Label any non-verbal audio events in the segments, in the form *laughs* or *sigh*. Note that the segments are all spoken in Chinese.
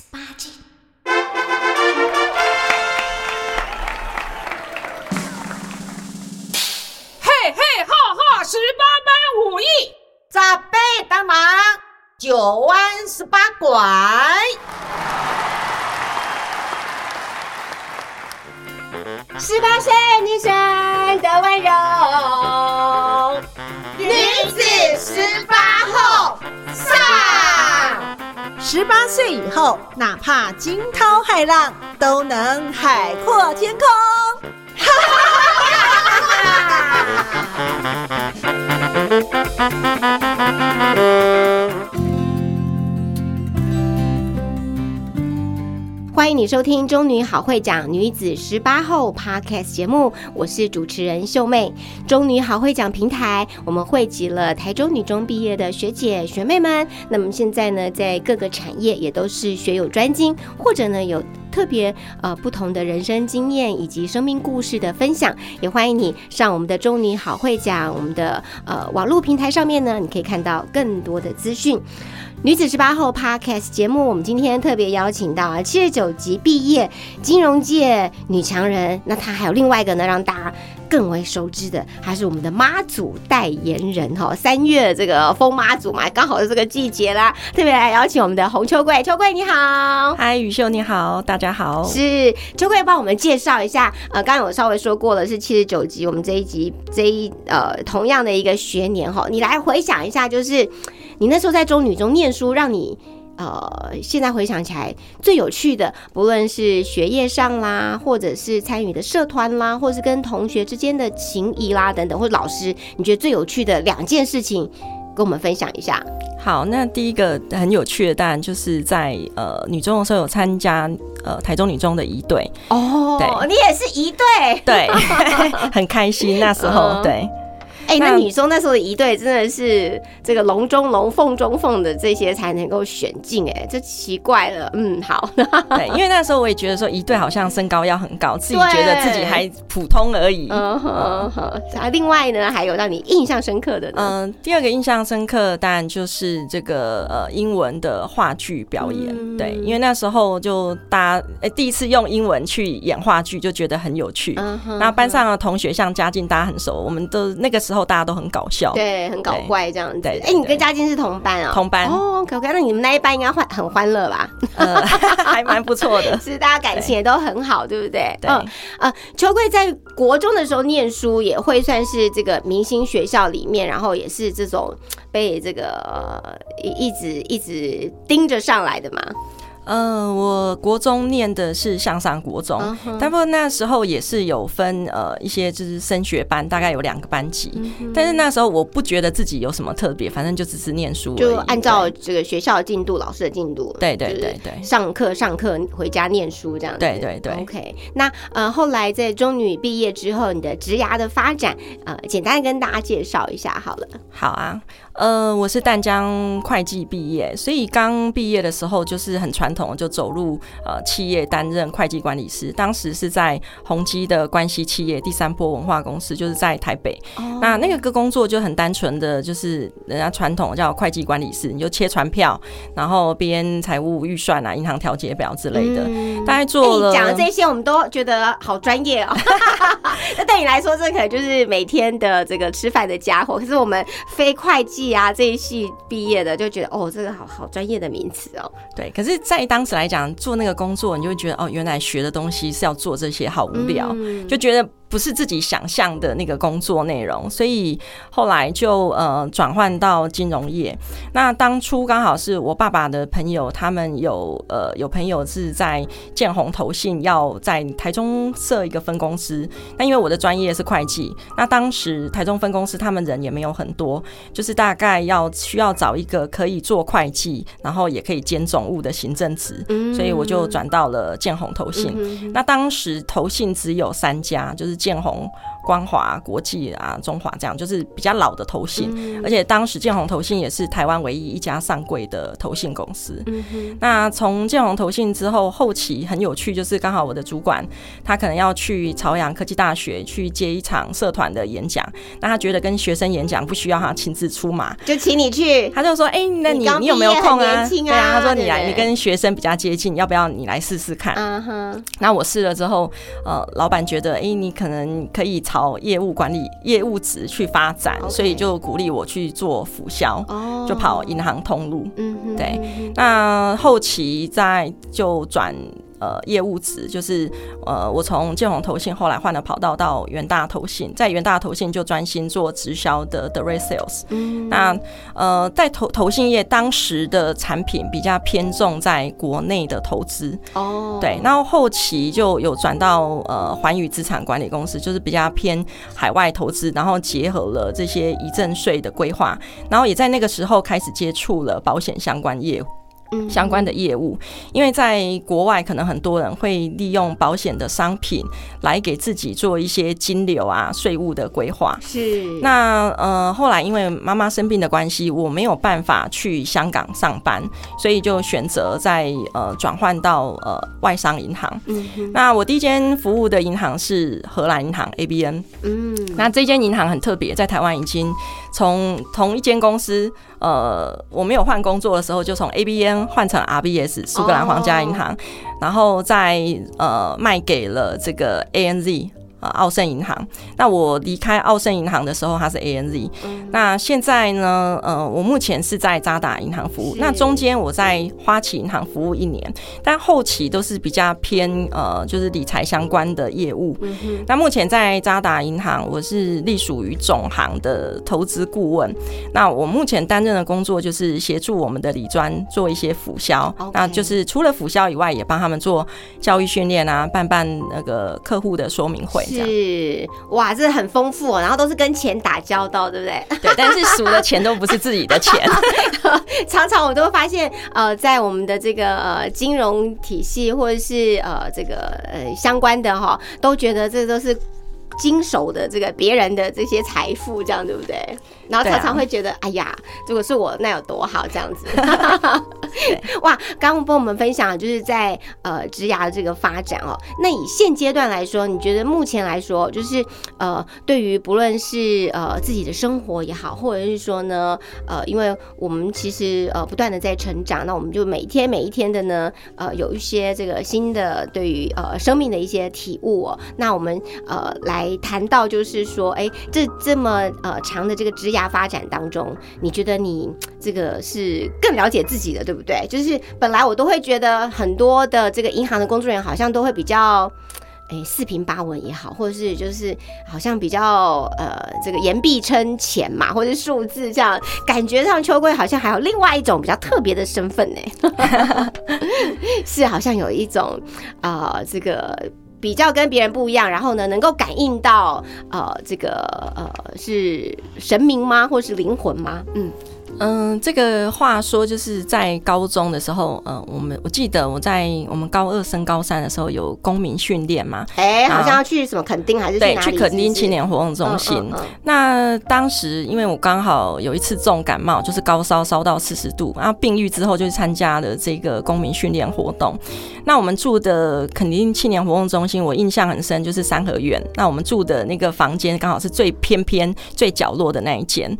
十八斤。嘿嘿哈哈，十八般武艺，扎背当忙，九弯十八拐。十八岁女生的温柔，女子十八后上。十八岁以后，哪怕惊涛骇浪，都能海阔天空。哈哈哈哈哈哈欢迎你收听《中女好会讲女子十八后》Podcast 节目，我是主持人秀妹。中女好会讲平台，我们汇集了台中女中毕业的学姐学妹们，那么现在呢，在各个产业也都是学有专精，或者呢有特别呃不同的人生经验以及生命故事的分享，也欢迎你上我们的中女好会讲我们的呃网络平台上面呢，你可以看到更多的资讯。女子十八后 Podcast 节目，我们今天特别邀请到啊七十九级毕业金融界女强人，那她还有另外一个呢，让大家更为熟知的，还是我们的妈祖代言人哈。三月这个风妈祖嘛，刚好是这个季节啦，特别来邀请我们的洪秋桂，秋桂你好。嗨，雨秀你好，大家好。是秋桂帮我们介绍一下，呃，刚刚有稍微说过了，是七十九集，我们这一集这一呃同样的一个学年哈，你来回想一下，就是你那时候在中女中念书，让你呃现在回想起来最有趣的，不论是学业上啦，或者是参与的社团啦，或是跟同学之间的情谊啦等等，或者老师，你觉得最有趣的两件事情，跟我们分享一下。好，那第一个很有趣的，当然就是在呃女中的时候有参加呃台中女中的一队，哦，对你也是一队。对，*laughs* 很开心那时候，嗯对。哎、那那女中那时候的一队真的是这个龙中龙、凤中凤的这些才能够选进，哎，这奇怪了。嗯，好，对，*laughs* 因为那时候我也觉得说一队好像身高要很高，自己觉得自己还普通而已。嗯哼哼。啊，另外呢，还有让你印象深刻的呢？嗯，第二个印象深刻，当然就是这个呃英文的话剧表演。嗯对，因为那时候就大家哎、第一次用英文去演话剧，就觉得很有趣。嗯哼那班上的同学像嘉靖，大家很熟，我们都那个时候大家都很搞笑。对，很搞怪这样子。哎、对对你跟嘉靖是同班啊、同班哦，OK 那你们那一班应该欢很欢乐吧？呃，*laughs* 还蛮不错的。*laughs* 是，大家感情也都很好，对不对？对嗯呃，秋桂在国中的时候念书，也会算是这个明星学校里面，然后也是这种被这个一直一直盯着上来的嘛。呃，我国中念的是向上国中，嗯哼。但不过那时候也是有分呃一些就是升学班，大概有两个班级。嗯但是那时候我不觉得自己有什么特别，反正就只是念书，就按照这个学校的进度、老师的进度，对对对对。上课上课回家念书这样子。对对对。OK，那呃后来在中女毕业之后，你的职涯的发展，呃，简单跟大家介绍一下好了。好啊，呃，我是淡江会计毕业，所以刚毕业的时候就是很传统，就走入呃企业担任会计管理师。当时是在宏基的关系企业第三波文化公司，就是在台北。那那个个工作就很单纯的，就是人家传统叫会计管理师，你就切传票，然后编财务预算啊、银行调节表之类的。嗯大概做你讲的这些，我们都觉得好专业哦。*laughs* 那对你来说，这可能就是每天的这个吃饭的家伙。可是我们非会计啊这一系毕业的，就觉得哦，这个好好专业的名词哦。对，可是，在当时来讲，做那个工作，你就会觉得哦，原来学的东西是要做这些，好无聊，嗯。就觉得不是自己想象的那个工作内容，所以后来就呃转换到金融业。那当初刚好是我爸爸的朋友，他们有呃有朋友是在建宏投信要在台中设一个分公司，那因为我的专业是会计，那当时台中分公司他们人也没有很多，就是大概要需要找一个可以做会计，然后也可以兼总务的行政职，嗯所以我就转到了建宏投信。嗯那当时投信只有三家，就是建宏、光华国际啊、中华这样，就是比较老的投信。嗯而且当时建宏投信也是台湾唯一一家上柜的投信公司。嗯，那从建宏投信之后，后期很有趣，就是刚好我的主管他可能要去朝阳科技大学去接一场社团的演讲，那他觉得跟学生演讲不需要他亲自出马，就请你去。他就说：“哎、那你你你有没有空啊？”对啊，他说你来，你跟学生比较接近，要不要你来试试看？嗯哼，那我试了之后，呃，老板觉得，哎、你可能可以朝业务管理、业务职去发展所以就鼓励我去做辅销，哦就跑银行通路。嗯哼，对那后期再就转呃业务职，就是呃我从建宏投信后来换了跑道到元大投信，在元大投信就专心做直销的 direct sales。嗯那呃在投投信业当时的产品比较偏重在国内的投资，哦，对，然后后期就有转到呃环宇资产管理公司，就是比较偏海外投资，然后结合了这些遗赠税的规划，然后也在那个时候开始接触了保险相关业务。嗯。相关的业务，因为在国外可能很多人会利用保险的商品来给自己做一些金流啊、税务的规划。是。那呃，后来因为妈妈生病的关系，我没有办法去香港上班，所以就选择在呃转换到呃外商银行。嗯那我第一间服务的银行是荷兰银行 ABN，嗯。那这间银行很特别，在台湾已经从同一间公司，呃，我没有换工作的时候，就从 ABN 换成 RBS 苏格兰皇家银行，然后再呃卖给了这个 ANZ。呃，澳盛银行。那我离开澳盛银行的时候，它是 ANZ。那现在呢？呃，我目前是在渣打银行服务。那中间我在花旗银行服务一年，但后期都是比较偏呃，就是理财相关的业务。嗯哼那目前在渣打银行，我是隶属于总行的投资顾问。那我目前担任的工作就是协助我们的理专做一些辅销那就是除了辅销以外，也帮他们做教育训练啊，办办那个客户的说明会。是哇，这很丰富哦，然后都是跟钱打交道，对不对？对，但是数的钱都不是自己的钱。*laughs* 常常我都会发现，呃，在我们的这个呃金融体系或者是呃这个呃相关的哈，都觉得这都是。经手的这个别人的这些财富，这样对不对？然后常常会觉得，哎呀，如果是我，那有多好这样子。*laughs* 哇，刚刚跟我们分享，就是在呃职涯的这个发展哦。那以现阶段来说，你觉得目前来说，就是呃，对于不论是呃自己的生活也好，或者是说呢，呃，因为我们其实呃不断的在成长，那我们就每一天每一天的呢，呃，有一些这个新的对于呃生命的一些体悟哦。那我们呃来谈到就是说，哎，这这么呃长的这个职涯发展当中，你觉得你这个是更了解自己的，对不对？就是本来我都会觉得很多的这个银行的工作人员好像都会比较。哎，四平八稳也好，或者是就是好像比较呃，这个言必称钱嘛，或者数字这样，感觉上秋桂好像还有另外一种比较特别的身份呢，*laughs* 是好像有一种呃，这个比较跟别人不一样，然后呢，能够感应到呃，这个呃是神明吗，或是灵魂吗？嗯，嗯，这个话说就是在高中的时候，嗯，我们我记得我在我们高二升高三的时候有公民训练嘛，哎、好啊像要去什么垦丁还是对，哪里？去垦丁青年活动中心。嗯嗯嗯那当时因为我刚好有一次重感冒，就是高烧烧到四十度，然后病愈之后就去参加了这个公民训练活动。那我们住的垦丁青年活动中心，我印象很深，就是三合院。那我们住的那个房间刚好是最偏偏、最角落的那一间。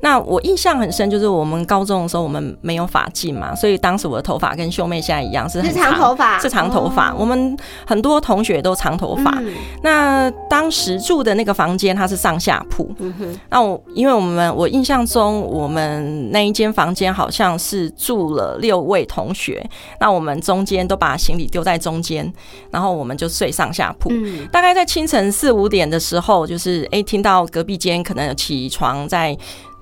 那我印象很深，就是我们高中的时候我们没有发髻嘛，所以当时我的头发跟秀妹现在一样是很长头发，是长头发。哦我们很多同学都长头发。嗯那当时住的那个房间，它是上下铺。嗯，那我因为我们我印象中，我们那一间房间好像是住了六位同学，那我们中间都把行李丢在中间，然后我们就睡上下铺。嗯大概在清晨四五点的时候，就是诶听到隔壁间可能有起床在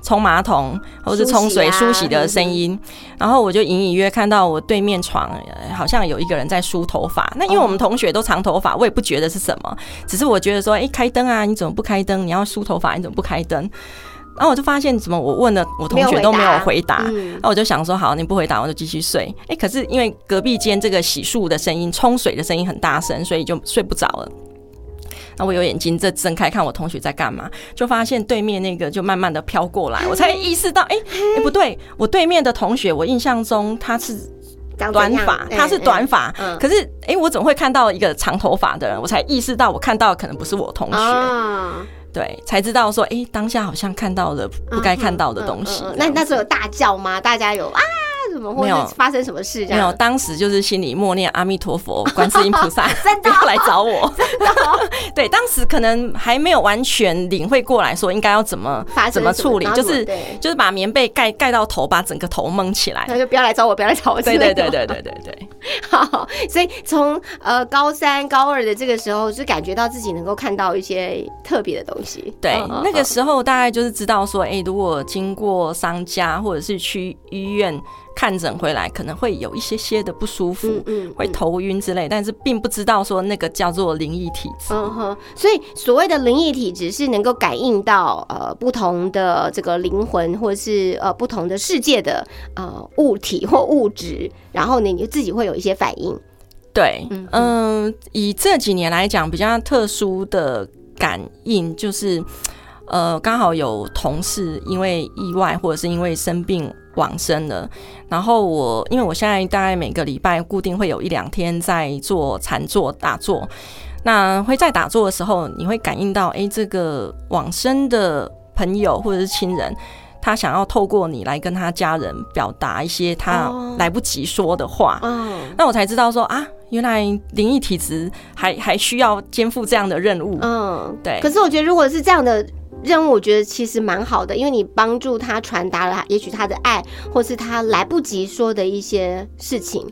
冲马桶或者是冲水梳洗的声音，然后我就隐隐约看到我对面床呃好像有一个人在梳头发。那因为我们同学都长头发，我也不觉得是什么，只是我觉得说，诶，开灯啊，你怎么不开灯？你要梳头发，你怎么不开灯？然后我就发现，怎么我问了我同学都没有回答，嗯那我就想说，好，你不回答，我就继续睡。哎、可是因为隔壁间这个洗漱的声音、冲水的声音很大声，所以就睡不着了。那我有眼睛在睁开看我同学在干嘛，就发现对面那个就慢慢的飘过来，我才 *laughs* 意识到，哎、哎、不对，我对面的同学，我印象中他是短发，嗯他是短发，嗯可是哎、我怎么会看到一个长头发的人？我才意识到我看到的可能不是我同学，啊，对，才知道说，哎、当下好像看到了不该看到的东西。那那时候有大叫吗？大家有啊什么，或者发生什么事这没有，样？当时就是心里默念阿弥陀佛，观世音菩萨，*laughs* 真的不要来找我。*laughs* *laughs* 对，当时可能还没有完全领会过来说应该要怎么怎么处理就是就是把棉被盖盖到头，把整个头蒙起来。那就不要来找我，不要来找我对。对对对对对对，好，所以从呃高三、高二的这个时候，就感觉到自己能够看到一些特别的东西。对嗯嗯，那个时候大概就是知道说，哎、如果经过商家或者是去医院看诊回来，可能会有一些些的不舒服，嗯嗯会头晕之类，但是并不知道说那个叫做灵异体质。嗯哼，所以所谓的灵异体质是能够感应到呃不同的这个灵魂或者是呃不同的世界的呃物体或物质，然后呢你就自己会有一些反应。对，嗯嗯、以这几年来讲，比较特殊的感应就是，呃，刚好有同事因为意外或者是因为生病往生了，然后我因为我现在大概每个礼拜固定会有一两天在做禅坐打坐，那会在打坐的时候，你会感应到，哎、这个往生的朋友或者是亲人。他想要透过你来跟他家人表达一些他哦来不及说的话，嗯那我才知道说啊，原来灵异体质还还需要肩负这样的任务。嗯，对可是我觉得如果是这样的。任务我觉得其实蛮好的，因为你帮助他传达了，也许他的爱，或是他来不及说的一些事情。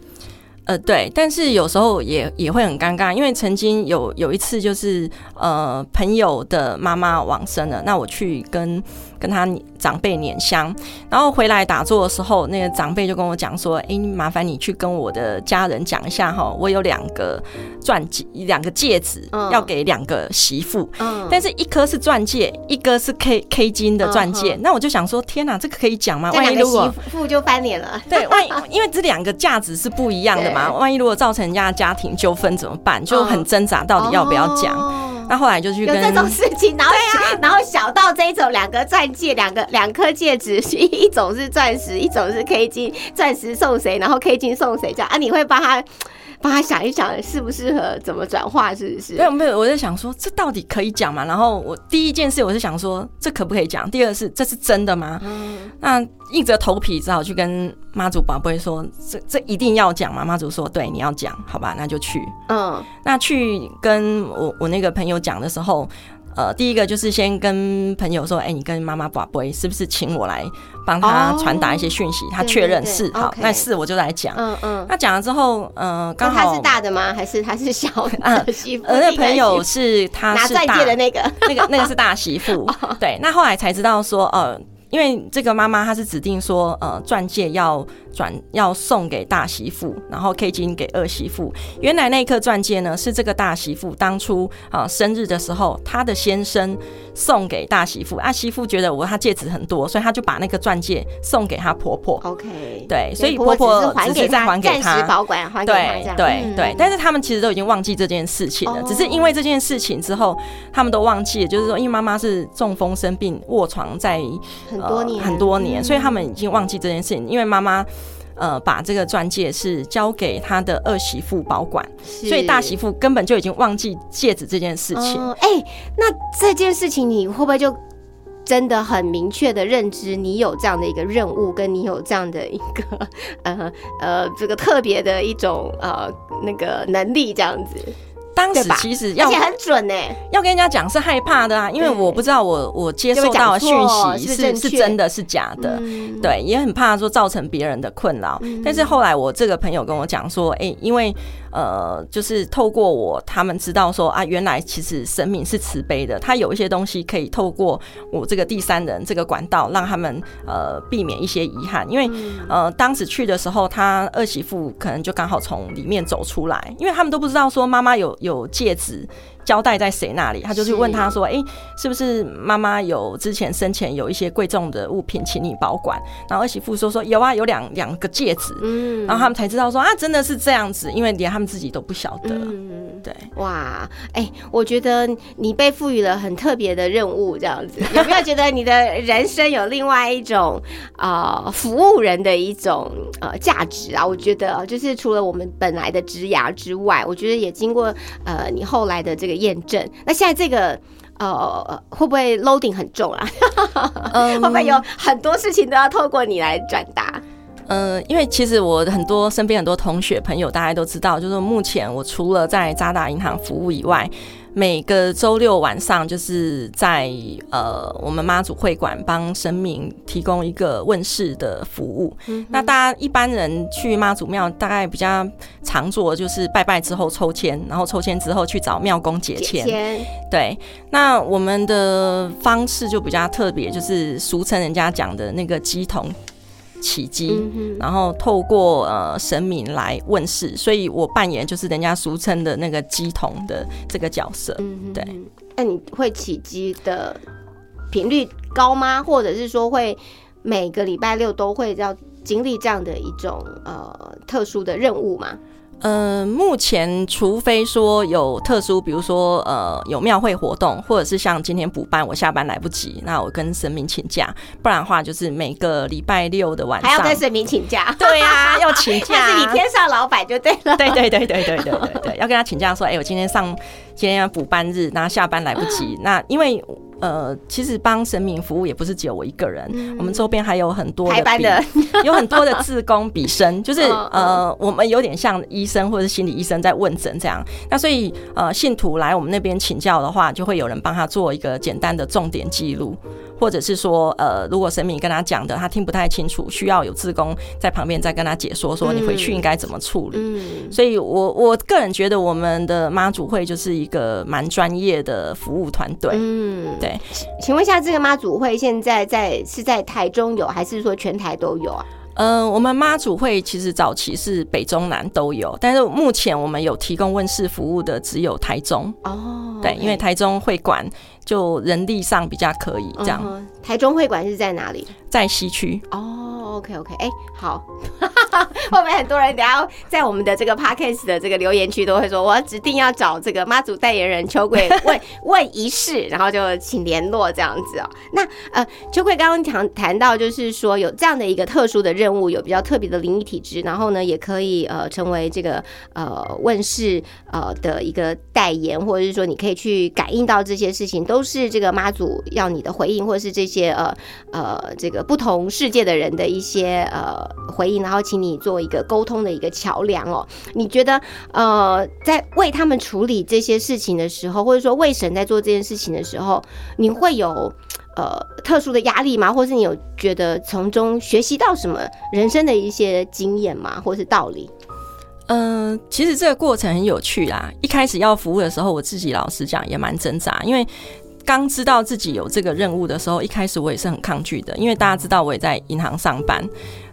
呃，对，但是有时候也也会很尴尬，因为曾经有有一次就是呃朋友的妈妈往生了，那我去跟跟他长辈捻香，然后回来打坐的时候，那个长辈就跟我讲说：“哎、麻烦你去跟我的家人讲一下哈，我有两个钻戒，两个戒指嗯要给两个媳妇。”嗯，但是一颗是钻戒，一个是 K K 金的钻戒，嗯那我就想说，天哪，这个可以讲吗？万一如果媳妇就翻脸了。*laughs* 对，万一 *laughs* 因为这两个价值是不一样的嘛，对万一如果造成人家家庭纠纷怎么办？就很挣扎，到底要不要讲？哦那后来就去跟有这种事情，然后、然后小到这一种两个钻戒，两个两颗戒指，*laughs* 一一种是钻石，一种是 K 金，钻石送谁，然后 K 金送谁，这样啊？你会帮他帮他想一想适不适合，怎么转化，是不是？没有没有，我在想说这到底可以讲吗？然后我第一件事我是想说这可不可以讲？第二是这是真的吗？嗯那硬着头皮只好去跟妈祖宝贝说，这这一定要讲吗？妈祖说对，你要讲，好吧，那就去。嗯那去跟我我那个朋友讲的时候，呃，第一个就是先跟朋友说，哎、你跟妈妈宝贝是不是请我来帮他哦传达一些讯息？他对确认是好那是我就来讲。嗯嗯。那讲了之后，呃，刚好他是大的吗？还是他是小的媳妇？*laughs* 呃，那朋友是他妇拿钻是大戒的那个，*laughs* 那个那个是大媳妇，*laughs* 对。那后来才知道说，呃，因为这个妈妈她是指定说，呃，钻戒要转要送给大媳妇，然后 K 金给二媳妇。原来那一颗钻戒呢，是这个大媳妇当初啊、呃生日的时候，她的先生送给大媳妇，啊媳妇觉得我她戒指很多，所以她就把那个钻戒送给她婆婆。OK，对所以婆婆婆只是还只是在，还给她暂时保管还给他对。对嗯对，但是他们其实都已经忘记这件事情了，哦只是因为这件事情之后，他们都忘记了，就是说，因为妈妈是中风生病卧床在很多年、呃很多年，嗯所以他们已经忘记这件事情，因为妈妈。呃，把这个钻戒是交给他的二媳妇保管，所以大媳妇根本就已经忘记戒指这件事情。哦哎、那这件事情你会不会就真的很明确的认知，你有这样的一个任务，跟你有这样的一个呃呃这个特别的一种呃那个能力，这样子，当时其实要而且很准呢、要跟人家讲是害怕的啊，因为我不知道我我接受到的讯息是是真的是假的。嗯，对，也很怕说造成别人的困扰。但是后来我这个朋友跟我讲说，哎、因为呃，就是透过我，他们知道说啊，原来其实神明是慈悲的，他有一些东西可以透过我这个第三人这个管道，让他们呃避免一些遗憾。因为呃，当时去的时候，他二媳妇可能就刚好从里面走出来，因为他们都不知道说妈妈有有戒指。交代在谁那里，他就去问他说：“哎、是不是妈妈有之前生前有一些贵重的物品，请你保管？”然后二媳妇说：“说有啊，有两两个戒指。”嗯然后他们才知道说啊，真的是这样子，因为连他们自己都不晓得。嗯，对，哇，哎、我觉得你被赋予了很特别的任务，这样子，有没有觉得你的人生有另外一种呃服务人的一种呃价值啊？我觉得就是除了我们本来的职涯之外，我觉得也经过呃你后来的这个验证，那现在这个。呃，会不会 loading 很重啊？嗯 *laughs* 会不会有很多事情都要透过你来转达？嗯，因为其实我很多身边很多同学朋友，大家都知道，就是目前我除了在渣打银行服务以外，每个周六晚上就是在呃我们妈祖会馆帮神明提供一个问世的服务。那大家一般人去妈祖庙，大概比较常做就是拜拜之后抽签，然后抽签之后去找庙公解签。签对，那我们的方式就比较特别，就是俗称人家讲的那个鸡同起机。嗯，然后透过呃神明来问世，所以我扮演就是人家俗称的那个鸡童的这个角色。嗯对。那你会起机的频率高吗？或者是说会每个礼拜六都会要经历这样的一种呃特殊的任务吗？呃，目前除非说有特殊，比如说呃有庙会活动，或者是像今天补班，我下班来不及，那我跟神明请假，不然的话就是每个礼拜六的晚上还要跟神明请假？对呀、要请假，那是你天上老板就对了。对对对对对对对对，要跟他请假说，哎、我今天上今天要补班日，那下班来不及。那因为呃，其实帮神明服务也不是只有我一个人，我们周边还有很多的，*laughs* 有很多的自工比生，就是 *laughs* 呃，我们有点像医生或者心理医生在问诊这样。那所以呃，信徒来我们那边请教的话，就会有人帮他做一个简单的重点记录。或者是说，呃，如果神明跟他讲的他听不太清楚，需要有志工在旁边再跟他解说，说你回去应该怎么处理。嗯，所以我我个人觉得我们的妈祖会就是一个蛮专业的服务团队。嗯，对。请问一下，这个妈祖会现在在是在台中有，还是说全台都有啊？呃，我们妈祖会其实早期是北中南都有，但是目前我们有提供问世服务的只有台中。哦，对，因为台中会馆就人力上比较可以这样，嗯台中会馆是在哪里？在西区。哦，OK OK，哎、好，会不会很多人等下在我们的这个 podcast 的这个留言区都会说，我指定要找这个妈祖代言人秋桂问 *laughs* 问一事，然后就请联络这样子哦。那呃，秋桂刚刚谈谈到就是说有这样的一个特殊的任务，有比较特别的灵异体质，然后呢也可以呃成为这个呃问世呃的一个代言，或者是说你可以去感应到这些事情，都都是这个妈祖要你的回应，或者是这些呃呃这个不同世界的人的一些呃回应，然后请你做一个沟通的一个桥梁哦。你觉得呃在为他们处理这些事情的时候，或者说为神在做这件事情的时候，你会有？呃，特殊的压力吗？或是你有觉得从中学习到什么人生的一些经验吗？或是道理？嗯、其实这个过程很有趣啦。一开始要服务的时候，我自己老实讲也蛮挣扎，因为刚知道自己有这个任务的时候，一开始我也是很抗拒的，因为大家知道我也在银行上班，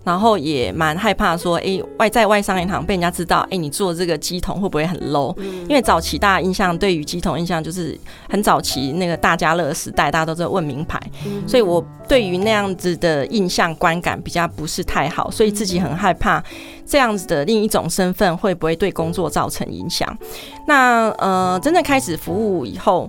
然后也蛮害怕说，哎、外在外商银行被人家知道，哎、你做这个机桶会不会很 low？、因为早期大家印象对于机桶印象就是很早期那个大家乐时代，大家都在问名牌，所以我对于那样子的印象观感比较不是太好，所以自己很害怕这样子的另一种身份会不会对工作造成影响。那呃，真正开始服务以后。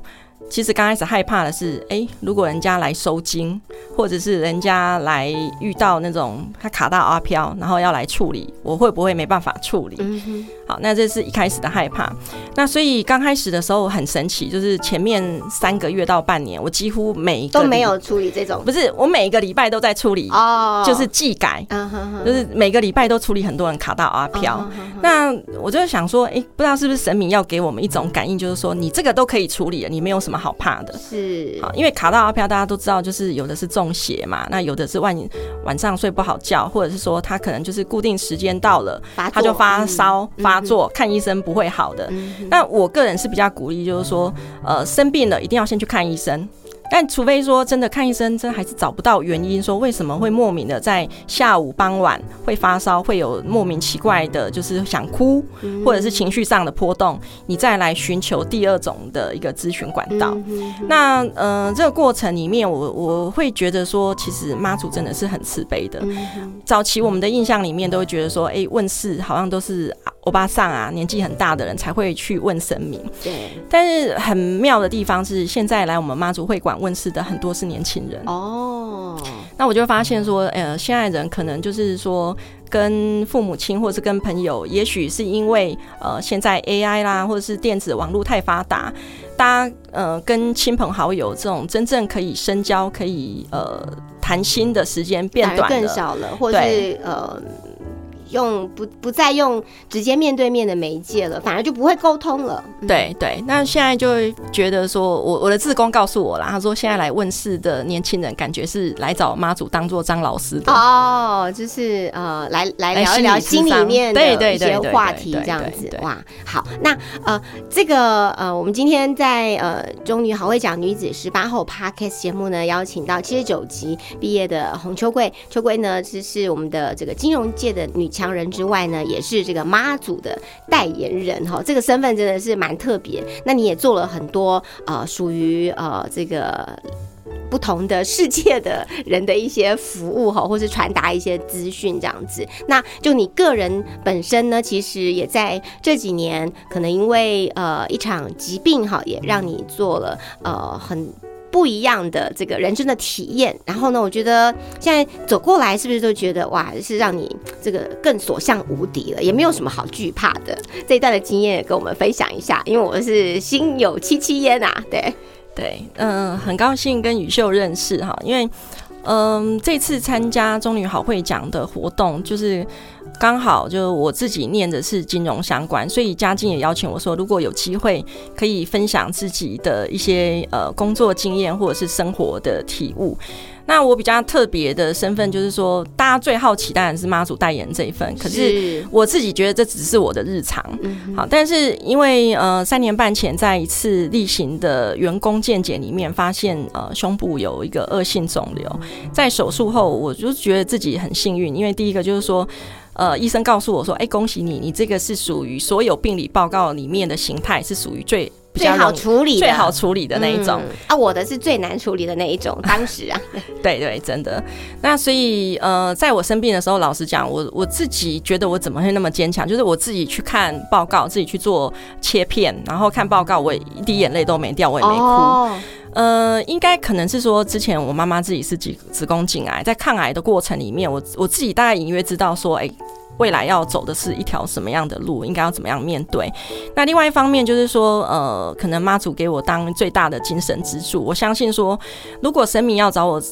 其实刚开始害怕的是，哎、如果人家来收金，或者是人家来遇到那种他卡到阿飘，然后要来处理，我会不会没办法处理？嗯，好，那这是一开始的害怕。那所以刚开始的时候很神奇，就是前面三个月到半年，我几乎每一个，都没有处理这种不是我每一个礼拜都在处理，哦，就是技改，嗯哼哼，就是每个礼拜都处理很多人卡到阿飘。嗯哼哼那我就想说，哎、不知道是不是神明要给我们一种感应，就是说你这个都可以处理了，你没有什么好怕的。是好，因为卡到阿飘，大家都知道，就是有的是中邪嘛，那有的是晚晚上睡不好觉，或者是说他可能就是固定时间到了，他就发烧、嗯发作，看医生不会好的。嗯那我个人是比较鼓励，就是说，呃，生病了一定要先去看医生。但除非说真的看医生，真的还是找不到原因，说为什么会莫名的在下午傍晚会发烧，会有莫名奇怪的，就是想哭，嗯或者是情绪上的波动，你再来寻求第二种的一个咨询管道。那呃，这个过程里面我，我会觉得说，其实妈祖真的是很慈悲的。早期我们的印象里面都会觉得说，哎、问世好像都是欧巴桑啊，年纪很大的人才会去问神明。对，但是很妙的地方是，现在来我们妈祖会馆问事的很多是年轻人。哦，那我就发现说，呃，现在人可能就是说，跟父母亲或者是跟朋友，也许是因为呃，现在 AI 啦，或者是电子网络太发达，大家呃跟亲朋好友这种真正可以深交、可以呃谈心的时间变短了。更少了，或是呃。用不不再用直接面对面的媒介了，反而就不会沟通了。嗯，对对，那现在就觉得说，我我的志工告诉我啦，他说现在来问世的年轻人，感觉是来找妈祖当做张老师的。哦，就是呃，来来来聊一聊心里面的一些话题，这样子哇。好，那呃，这个呃，我们今天在呃中女好会讲女子十八后 Podcast 节目呢，邀请到七十九集毕业的洪秋桂，秋桂呢，是是我们的这个金融界的女强人之外呢，也是这个妈祖的代言人哈，这个身份真的是蛮特别。那你也做了很多呃，属于呃这个。不同的世界的人的一些服务哈，或是传达一些资讯这样子。那就你个人本身呢，其实也在这几年，可能因为呃一场疾病哈，也让你做了呃很。不一样的这个人生的体验，然后呢，我觉得现在走过来，是不是都觉得哇，是让你这个更所向无敌了，也没有什么好惧怕的。这一段的经验跟我们分享一下，因为我是心有戚戚焉啊，对，对，嗯、很高兴跟宇秀认识哈，因为嗯、这次参加中女好会奖的活动，就是刚好就我自己念的是金融相关，所以嘉靖也邀请我说，如果有机会可以分享自己的一些呃工作经验或者是生活的体悟。那我比较特别的身份就是说，大家最好奇当然是妈祖代言这一份，可是我自己觉得这只是我的日常。嗯好，但是因为呃三年半前在一次例行的员工健检里面发现呃胸部有一个恶性肿瘤，在手术后我就觉得自己很幸运，因为第一个就是说。呃，医生告诉我说：“哎、恭喜你，你这个是属于所有病理报告里面的形态是属于最比最好处理的、最好处理的那一种。嗯啊，我的是最难处理的那一种。当时啊，*laughs* 对对，真的。那所以呃，在我生病的时候，老实讲，我我自己觉得我怎么会那么坚强？就是我自己去看报告，自己去做切片，然后看报告，我一滴眼泪都没掉，我也没哭。哦，呃，应该可能是说，之前我妈妈自己是子子宫颈癌，在抗癌的过程里面，我我自己大概隐约知道说，哎、未来要走的是一条什么样的路，应该要怎么样面对。那另外一方面就是说，呃，可能妈祖给我当最大的精神支柱。我相信说，如果神明要找我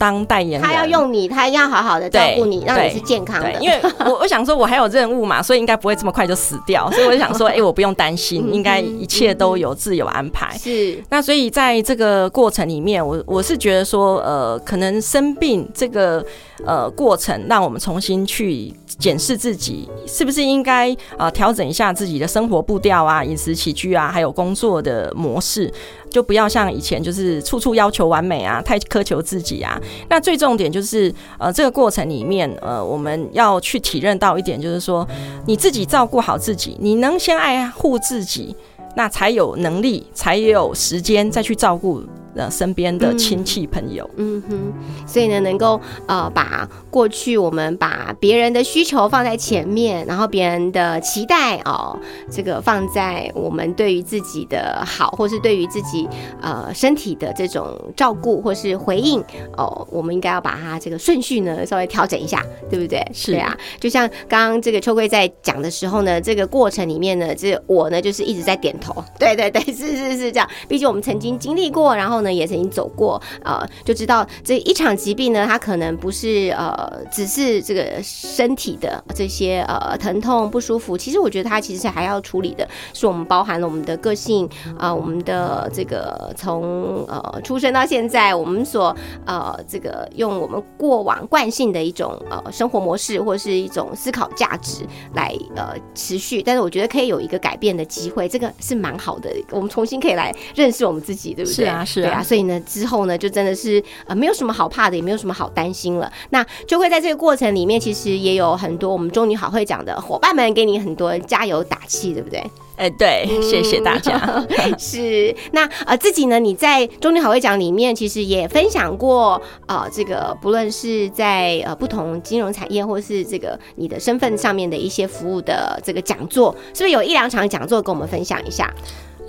当代言人，他要用你，他要好好的照顾你，让你是健康的。对，因为我我想说，我还有任务嘛，所以应该不会这么快就死掉，所以我就想说，哎、我不用担心，应该一切都有自有安排。是那所以在这个过程里面，我我是觉得说，呃，可能生病这个呃过程，让我们重新去检视自己，是不是应该啊调整一下自己的生活步调啊、饮食起居啊，还有工作的模式，就不要像以前就是处处要求完美啊，太苛求自己啊。那最重点就是，呃，这个过程里面，呃，我们要去体认到一点，就是说，你自己照顾好自己，你能先爱护自己。那才有能力，才有时间再去照顾呃身边的亲戚朋友。嗯哼，所以呢，能够呃把过去我们把别人的需求放在前面，然后别人的期待哦，这个放在我们对于自己的好，或是对于自己呃身体的这种照顾或是回应哦，我们应该要把它这个顺序呢稍微调整一下，对不对？是啊，就像刚刚这个秋桂在讲的时候呢，这个过程里面呢，这我呢就是一直在点头，对对对，是是是这样。毕竟我们曾经经历过，然后呢也曾经走过，呃，就知道这一场疾病呢，它可能不是呃只是这个身体的这些呃疼痛不舒服，其实我觉得它其实还要处理的是我们包含了我们的个性啊、我们的这个从呃出生到现在，我们所呃这个用我们过往惯性的一种呃生活模式或是一种思考价值来呃持续，但是我觉得可以有一个改变的机会，这个是蛮好的，我们重新可以来认识我们自己，对不对？是啊是啊啊，所以呢之后呢就真的是呃没有什么好怕的，也没有什么好担心了。那就会在这个过程里面，其实也有很多我们中女好会讲的伙伴们给你很多加油打气，对不对？哎，对，谢谢大家。*laughs* 是那呃自己呢，你在中女好会讲里面其实也分享过呃这个不论是在呃不同金融产业或是这个你的身份上面的一些服务的这个讲座，是不是有一两场讲座跟我们分享一下？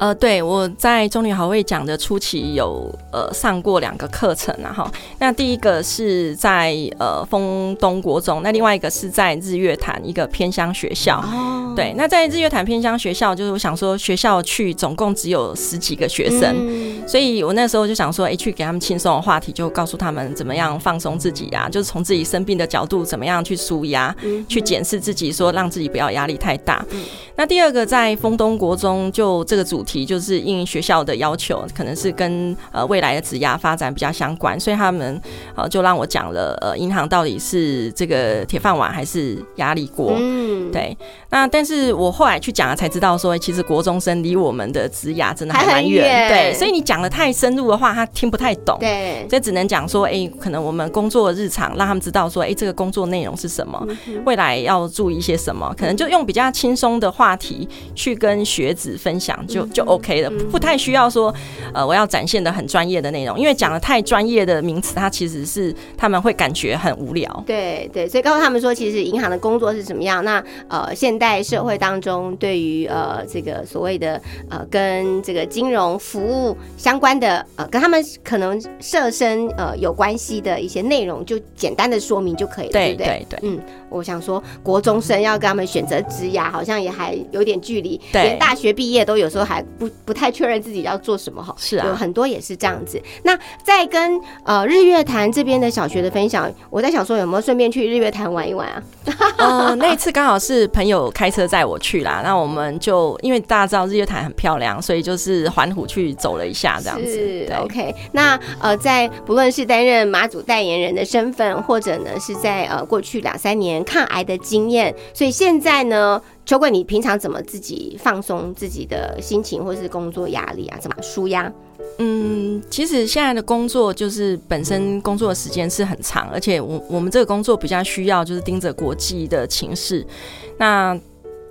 呃，对，我在中女好会讲的初期有呃上过两个课程啊哈。那第一个是在呃丰东国中，那另外一个是在日月潭一个偏乡学校。哦。对，那在日月潭偏乡学校，就是我想说学校去总共只有十几个学生，所以我那时候就想说，哎，去给他们轻松的话题，就告诉他们怎么样放松自己呀，就是从自己生病的角度怎么样去舒压，去检视自己，说让自己不要压力太大。那第二个在丰东国中，就这个主题就是应学校的要求，可能是跟呃未来的职涯发展比较相关，所以他们呃就让我讲了呃银行到底是这个铁饭碗还是压力锅。嗯，对。那但是我后来去讲了才知道，说其实国中生离我们的职涯真的还蛮远。对，所以你讲的太深入的话，他听不太懂。对，所以只能讲说，哎，可能我们工作日常让他们知道说，哎，这个工作内容是什么，未来要注意一些什么，可能就用比较轻松的话。话题去跟学子分享就就 OK 了，不太需要说呃我要展现的很专业的内容，因为讲的太专业的名词，它其实是他们会感觉很无聊。对对，所以告诉他们说，其实银行的工作是怎么样。那呃，现代社会当中对于呃这个所谓的呃跟这个金融服务相关的呃跟他们可能设身呃有关系的一些内容，就简单的说明就可以了，对不对？对，嗯，我想说国中生要跟他们选择职涯，好像也还。有点距离，对连大学毕业都有时候还不不太确认自己要做什么哈。是啊，有很多也是这样子。那在跟呃日月潭这边的小学的分享，我在想说有没有顺便去日月潭玩一玩啊？*laughs* 呃，那一次刚好是朋友开车载我去啦，那我们就因为大家知道日月潭很漂亮，所以就是环湖去走了一下这样子。是 OK。那呃，在不论是担任马祖代言人的身份，或者呢是在呃过去两三年抗癌的经验，所以现在呢。秋桂，你平常怎么自己放松自己的心情，或是工作压力啊？怎么舒压？嗯，其实现在的工作就是本身工作的时间是很长，而且我我们这个工作比较需要就是盯着国际的情势。那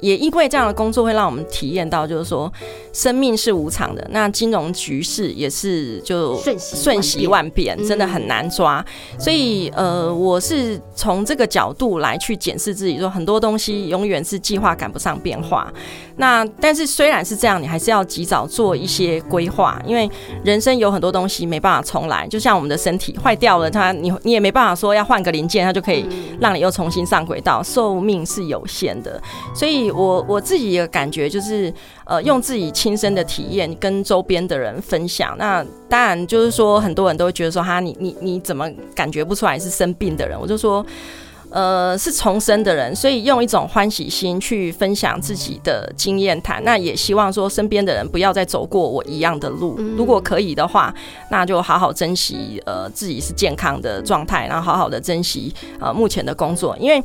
也因为这样的工作会让我们体验到，就是说生命是无常的，那金融局势也是就瞬息万变，真的很难抓。所以呃，我是从这个角度来去检视自己，说很多东西永远是计划赶不上变化。那但是虽然是这样，你还是要及早做一些规划，因为人生有很多东西没办法重来，就像我们的身体坏掉了，它你你也没办法说要换个零件，它就可以让你又重新上轨道。寿命是有限的，所以。我我自己的感觉就是，呃，用自己亲身的体验跟周边的人分享。那当然就是说，很多人都会觉得说，哈，你你你怎么感觉不出来是生病的人？我就说。呃，是重生的人，所以用一种欢喜心去分享自己的经验谈。那也希望说身边的人不要再走过我一样的路。如果可以的话，那就好好珍惜呃自己是健康的状态，然后好好的珍惜呃目前的工作。因为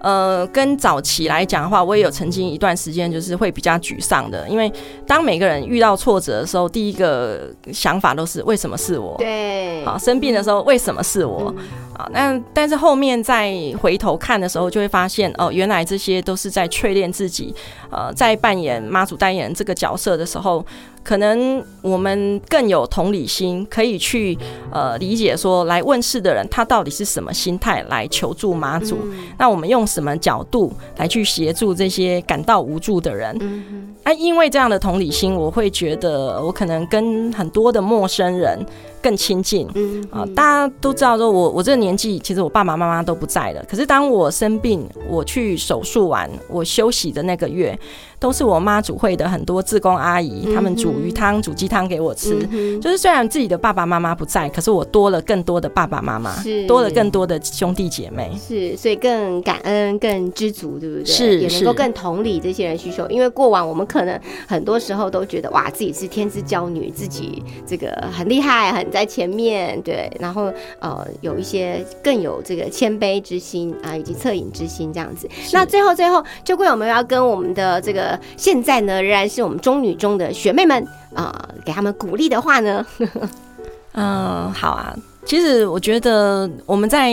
呃跟早期来讲的话，我也有曾经一段时间就是会比较沮丧的。因为当每个人遇到挫折的时候，第一个想法都是为什么是我？对，好生病的时候为什么是我？啊，那但是后面再回头看的时候，就会发现哦，原来这些都是在淬炼自己。呃，在扮演妈祖代言人这个角色的时候，可能我们更有同理心，可以去呃理解说来问世的人他到底是什么心态来求助妈祖。那我们用什么角度来去协助这些感到无助的人？嗯啊，因为这样的同理心，我会觉得我可能跟很多的陌生人。更亲近，嗯啊，大家都知道说，我我这个年纪，其实我爸爸妈妈都不在了。可是当我生病，我去手术完，我休息的那个月。都是我妈煮会的很多自工阿姨，他们煮鱼汤、煮鸡汤给我吃。就是虽然自己的爸爸妈妈不在，可是我多了更多的爸爸妈妈，多了更多的兄弟姐妹。是，所以更感恩、更知足，对不对？是，也能够更同理这些人需求。因为过往我们可能很多时候都觉得哇，自己是天之骄女，自己这个很厉害，很在前面，对。然后呃，有一些更有这个谦卑之心啊，以及恻隐之心这样子。那最后最后，就贵我们要跟我们的这个。现在呢，仍然是我们中女中的学妹们啊，给他们鼓励的话呢。*laughs* 嗯，好啊。其实我觉得我们在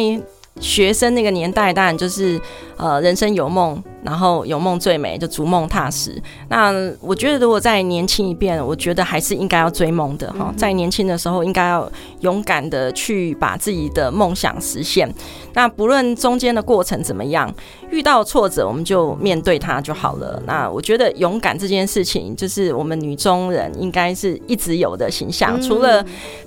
学生那个年代，当然就是呃，人生有梦，然后有梦最美，就逐梦踏实。那我觉得，如果再年轻一遍，我觉得还是应该要追梦的哈。在年轻的时候，应该要勇敢的去把自己的梦想实现。那不论中间的过程怎么样，遇到挫折，我们就面对它就好了。那我觉得勇敢这件事情，就是我们女中人应该是一直有的形象，除了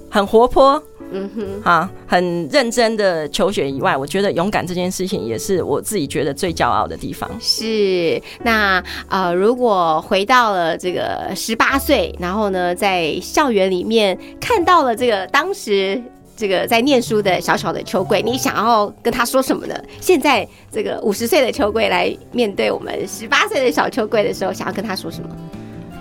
很活泼。嗯哼，好，很认真的求学以外，我觉得勇敢这件事情也是我自己觉得最骄傲的地方。是，那呃，如果回到了这个十八岁，然后呢，在校园里面看到了这个当时这个在念书的小小的秋桂，你想要跟他说什么呢？现在这个五十岁的秋桂来面对我们十八岁的小秋桂的时候，想要跟他说什么？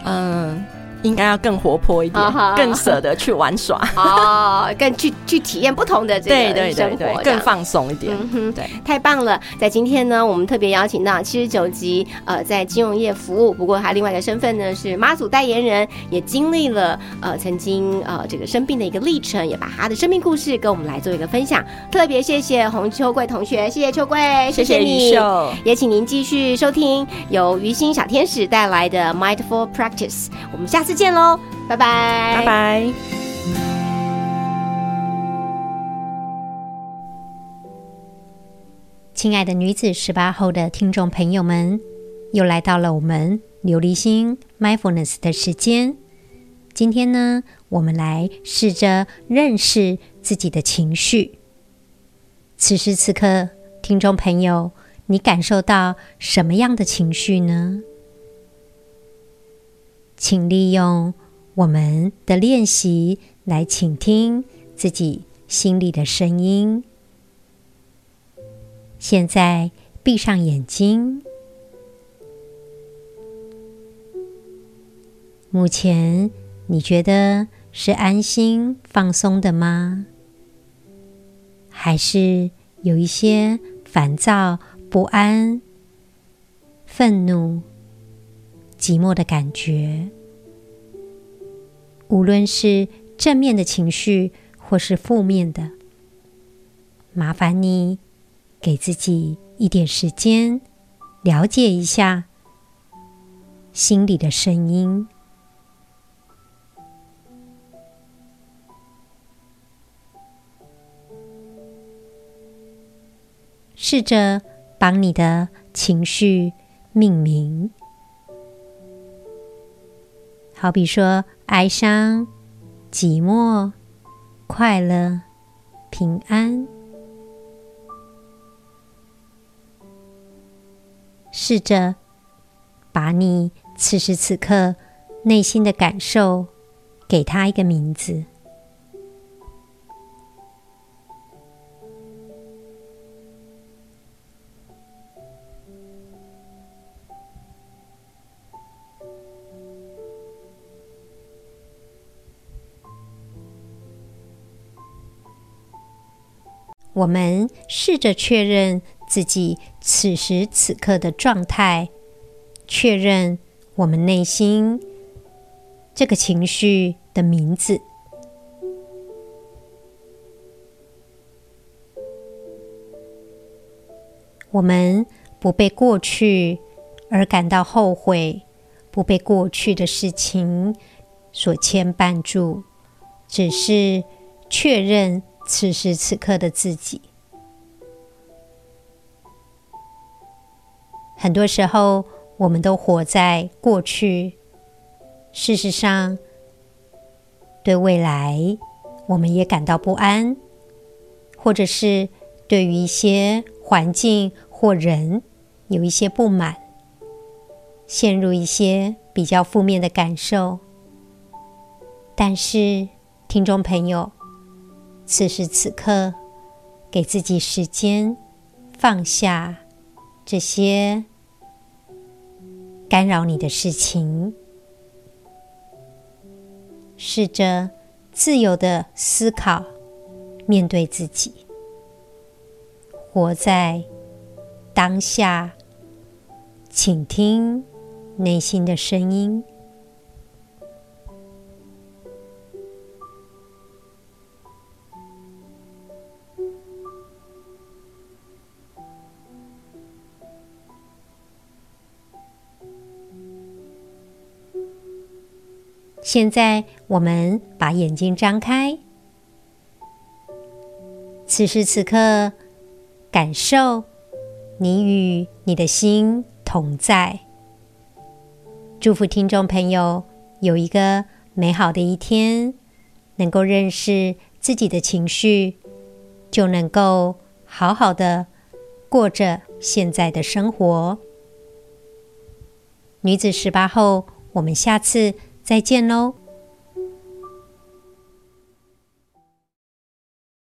嗯。应该要更活泼一点，更舍得去玩耍哦，更去去体验不同的这个生活，更放松一点。对，太棒了！在今天呢，我们特别邀请到七十九级，呃，在金融业服务，不过他另外一个身份呢是妈祖代言人，也经历了呃曾经呃这个生病的一个历程，也把他的生命故事跟我们来做一个分享。特别谢谢洪秋桂同学，谢谢秋桂，谢谢你，也请您继续收听由于心小天使带来的 Mindful Practice。我们下次。见喽，拜拜，拜拜。亲爱的女子十八后的听众朋友们，又来到了我们琉璃心 mindfulness 的时间。今天呢，我们来试着认识自己的情绪。此时此刻，听众朋友，你感受到什么样的情绪呢？请利用我们的练习来倾听自己心里的声音。现在闭上眼睛。目前你觉得是安心放松的吗？还是有一些烦躁、不安、愤怒？寂寞的感觉，无论是正面的情绪或是负面的，麻烦你给自己一点时间，了解一下心里的声音，试着帮你的情绪命名。好比说，哀伤、寂寞、快乐、平安，试着把你此时此刻内心的感受，给他一个名字。我们试着确认自己此时此刻的状态，确认我们内心这个情绪的名字。我们不被过去而感到后悔，不被过去的事情所牵绊住，只是确认。此时此刻的自己，很多时候我们都活在过去。事实上，对未来我们也感到不安，或者是对于一些环境或人有一些不满，陷入一些比较负面的感受。但是，听众朋友。此时此刻，给自己时间，放下这些干扰你的事情，试着自由的思考，面对自己，活在当下，倾听内心的声音。现在我们把眼睛张开，此时此刻，感受你与你的心同在。祝福听众朋友有一个美好的一天，能够认识自己的情绪，就能够好好的过着现在的生活。女子十八后，我们下次再见喽。